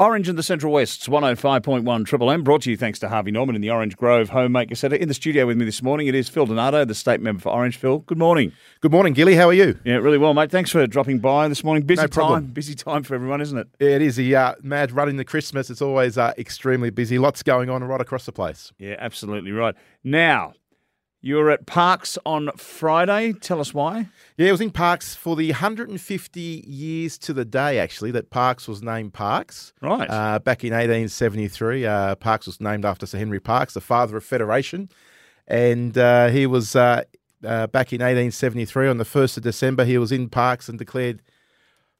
Orange in the Central West's 105.1 Triple M, brought to you thanks to Harvey Norman in the Orange Grove Homemaker Centre. In the studio with me this morning, it is Phil Donato, the state member for Orange. Phil, good morning. Good morning, Gilly. How are you? Yeah, really well, mate. Thanks for dropping by this morning. Busy No time, busy time for everyone, isn't it? Yeah, it is the uh, mad running the Christmas. It's always uh, extremely busy. Lots going on right across the place. Yeah, absolutely right. Now, you were at Parkes on Friday. Tell us why. Yeah, it was in Parkes for the 150 years to the day, actually, that Parkes was named Parkes. Right. Uh, back in 1873, uh, Parkes was named after Sir Henry Parkes, the father of Federation. And uh, he was uh, uh, back in 1873 on the 1st of December, he was in Parkes and declared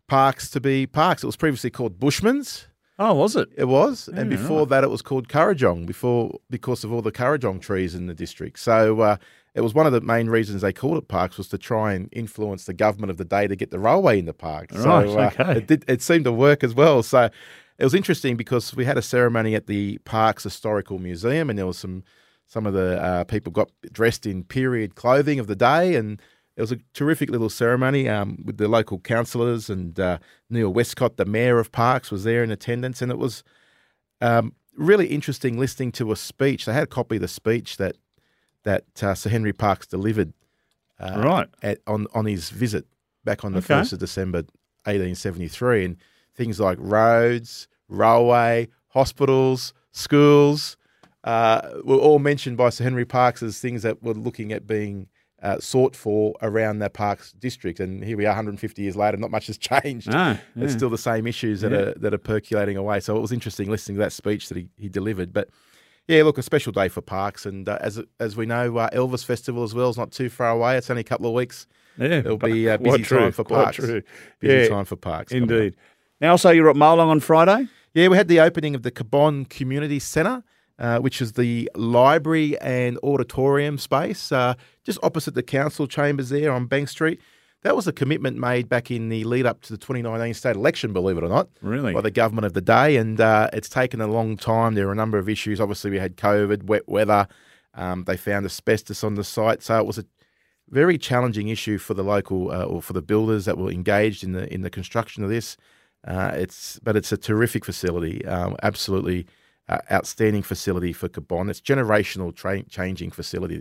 Parkes to be Parkes. It was previously called Bushman's. Oh, was it? It was, and Yeah, before that, it was called Currajong. Before because of all the Currajong trees in the district. So uh, it was one of the main reasons they called it Parkes was to try and influence the government of the day to get the railway in the park. Right, so uh, okay. it did. It seemed to work as well. So it was interesting because we had a ceremony at the Parkes Historical Museum, and there was some some of the uh, people got dressed in period clothing of the day, and it was a terrific little ceremony um, with the local councillors and uh, Neil Westcott, the mayor of Parkes, was there in attendance, and it was um, really interesting listening to a speech. They had a copy of the speech that that uh, Sir Henry Parkes delivered uh, Right. at, on on his visit back on the Okay. first of December, eighteen seventy three, and things like roads, railway, hospitals, schools uh, were all mentioned by Sir Henry Parkes as things that were looking at being. Uh, sought for around that Parkes district, and here we are, 150 years later. Not much has changed. No. It's still the same issues that Yeah. are that are percolating away. So it was interesting listening to that speech that he, he delivered. But yeah, look, a special day for Parkes, and uh, as as we know, uh, Elvis Festival as well is not too far away. It's only a couple of weeks. Yeah, It'll be uh, busy true, time for Parkes. true. Busy Yeah, time for Parkes. Indeed. Now, also, you're at Molong on Friday. Yeah, we had the opening of the Cabonne Community Centre, uh, which is the library and auditorium space uh, just opposite the council chambers there on Bank Street. That was a commitment made back in the lead up to the 2019 state election, believe it or not. Really? By the government of the day. And uh, it's taken a long time. There are a number of issues. Obviously, we had COVID, wet weather. Um, they found asbestos on the site. So it was a very challenging issue for the local uh, or for the builders that were engaged in the in the construction of this. Uh, it's but it's a terrific facility, um, absolutely uh, outstanding facility for Cabonne. It's generational tra- changing facility.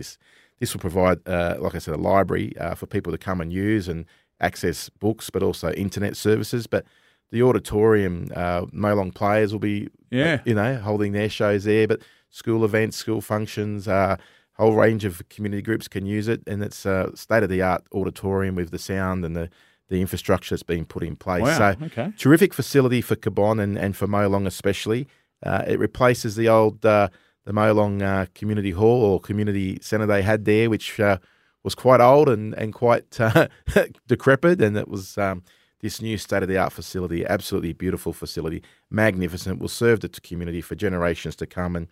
This will provide, uh, like I said, a library uh, for people to come and use and access books, but also internet services. But the auditorium, uh, Molong players will be, Yeah. you know, holding their shows there. But school events, school functions, uh, whole range of community groups can use it, and it's a state of the art auditorium with the sound and the the infrastructure that's being put in place. Wow, So okay. terrific facility for Cabonne and, and for Molong especially. Uh, it replaces the old uh, the Molong uh, Community Hall or Community Centre they had there, which uh, was quite old and and quite uh, decrepit, and it was. Um, this new state of the art facility, absolutely beautiful facility, magnificent, will serve the community for generations to come. And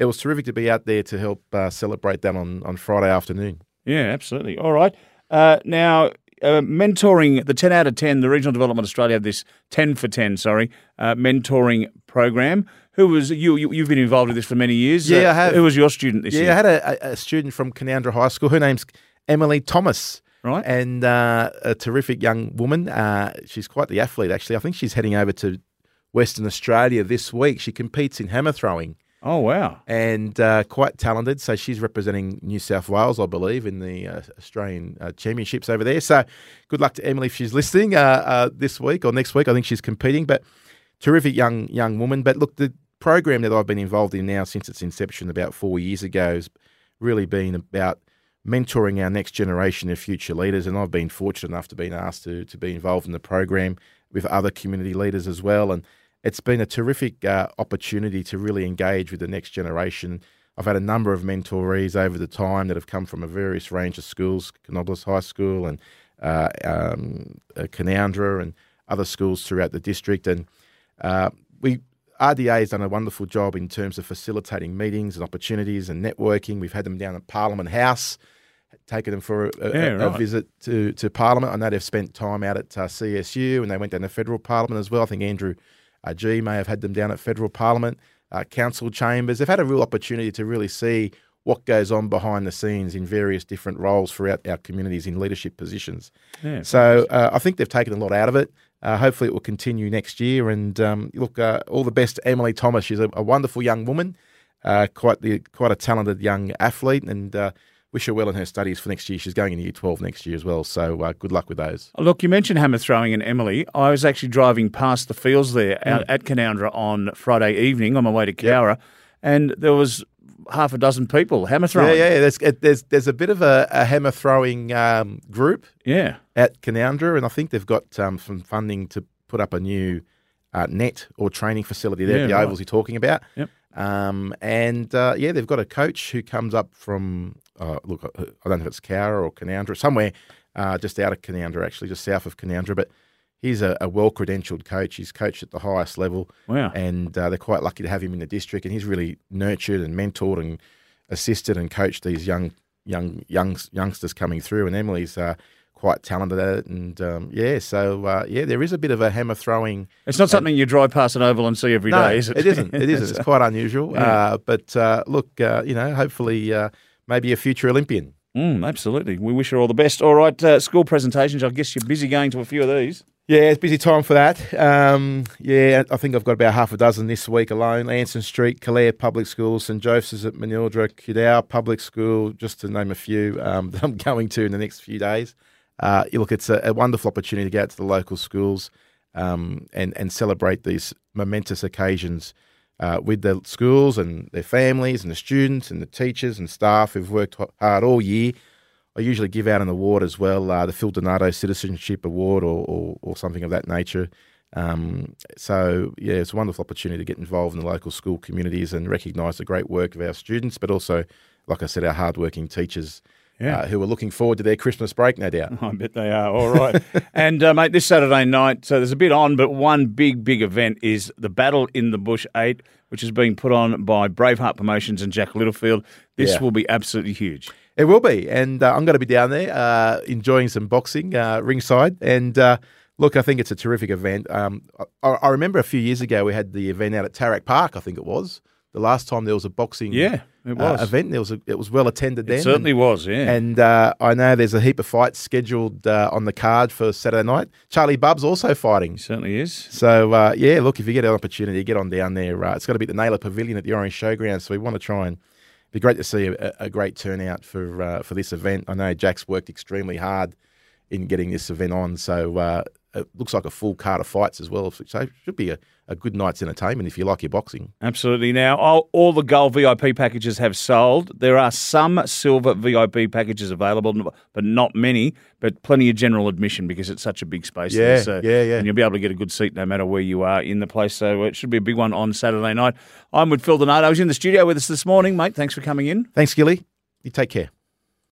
it was terrific to be out there to help uh, celebrate that on, on Friday afternoon. Yeah, absolutely. All right. Now, uh, mentoring the 10 out of 10, the Regional Development Australia have this 10 for 10, sorry, uh, mentoring program. Who was you, you? You've been involved with this for many years. Yeah, Uh, I have. Who was your student this Yeah, year? I had a, a- student from Canowindra High School. Her name's Emily Thomas. Right. And uh, a terrific young woman. Uh, she's quite the athlete, actually. I think she's heading over to Western Australia this week. She competes in hammer throwing Oh, wow. and uh, quite talented. So she's representing New South Wales, I believe, in the uh, Australian uh, Championships over there. So good luck to Emily if she's listening uh, uh, this week or next week. I think she's competing, but terrific young young woman. But look, the program that I've been involved in now since its inception about four years ago has really been about mentoring our next generation of future leaders. And I've been fortunate enough to be asked to to be involved in the program with other community leaders as well. And it's been a terrific uh, opportunity to really engage with the next generation. I've had a number of mentorees over the time that have come from a various range of schools, Canobolas High School and uh, um, uh, Canowindra and other schools throughout the district. And uh, we RDA has done a wonderful job in terms of facilitating meetings and opportunities and networking. We've had them down at Parliament House, taken them for a, a, Yeah, a visit to, to Parliament. I know they've spent time out at uh, CSU and they went down to federal Parliament as well. I think Andrew uh, Gee may have had them down at federal Parliament, uh, council chambers. They've had a real opportunity to really see what goes on behind the scenes in various different roles throughout our communities in leadership positions. Yeah. So uh, I think they've taken a lot out of it. Uh, hopefully, it will continue next year. And um, look, uh, all the best Emily Thomas. She's a, a wonderful young woman, uh, quite the quite a talented young athlete, and uh, wish her well in her studies for next year. She's going into year 12 next year as well. So uh, good luck with those. Look, you mentioned hammer throwing and Emily. I was actually driving past the fields there Hmm. out at Canowindra on Friday evening on my way to Cowra, and there was half a dozen people hammer throwing. yeah. There's it, there's there's a bit of a, a hammer throwing um, group Yeah. at Canowindra, and I think they've got um, some funding to put up a new uh, net or training facility there Yeah, at the right. ovals you're talking about. Yep. Um, and uh, yeah, they've got a coach who comes up from uh, look, I don't know if it's Cowra or Canowindra, somewhere uh, just out of Canowindra, actually, just south of Canowindra, but. He's a, a well credentialed coach. He's coached at the highest level, Wow. and uh, they're quite lucky to have him in the district. And he's really nurtured and mentored and assisted and coached these young young young youngsters coming through. And Emily's uh, quite talented at it. And um, yeah, so uh, yeah, there is a bit of a hammer throwing. It's not something you drive past an oval and see every day, no, is it? it isn't. It isn't. It's quite unusual. Yeah. Uh, but uh, look, uh, you know, hopefully, uh, maybe a future Olympian. Mm, absolutely. We wish her all the best. All right, uh, school presentations. I guess you're busy going to a few of these. Yeah, it's busy time for that. Um, yeah, I think I've got about half a dozen this week alone. Anson Street, Calare Public School, St Joseph's at Manildra, Kidau Public School, just to name a few um, that I'm going to in the next few days. Uh, look, it's a, a wonderful opportunity to get out to the local schools um, and, and celebrate these momentous occasions uh, with the schools and their families and the students and the teachers and staff who've worked hard all year. I usually give out an award as well, uh, the Phil Donato Citizenship Award or, or, or something of that nature. Um, so, yeah, it's a wonderful opportunity to get involved in the local school communities and recognise the great work of our students, but also, like I said, our hardworking teachers Yeah. uh, who are looking forward to their Christmas break, no doubt. I bet they are. All right. and, uh, mate, this Saturday night, so there's a bit on, but one big, big event is the Battle in the Bush 8, which is being put on by Braveheart Promotions and Jack Littlefield. This Yeah. will be absolutely huge. It will be, and uh, I'm going to be down there uh, enjoying some boxing uh, ringside. And uh, look, I think it's a terrific event. Um, I, I remember a few years ago we had the event out at Tarak Park. I think it was the last time there was a boxing Yeah, it uh, was. event. There was a, it was well attended then. It certainly was, yeah. And uh, I know there's a heap of fights scheduled uh, on the card for Saturday night. Charlie Bubb's also fighting. certainly is. So uh, yeah, look, if you get an opportunity, get on down there. Uh, it's got to be the Naylor Pavilion at the Orange Showground. So we want to try and be great to see a, a great turnout for uh, for this event. I know Jack's worked extremely hard in getting this event on. So uh, it looks like a full card of fights as well. So it should be a, a good night's entertainment if you like your boxing. Absolutely. Now, all, all the gold VIP packages have sold. There are some silver VIP packages available, but not many. But plenty of general admission because it's such a big space. there. Yeah, So, yeah, yeah. And you'll be able to get a good seat no matter where you are in the place. So it should be a big one on Saturday night. I'm with Phil Donato. I was in the studio with us this morning, mate. Thanks for coming in. Thanks, Gilly. You take care.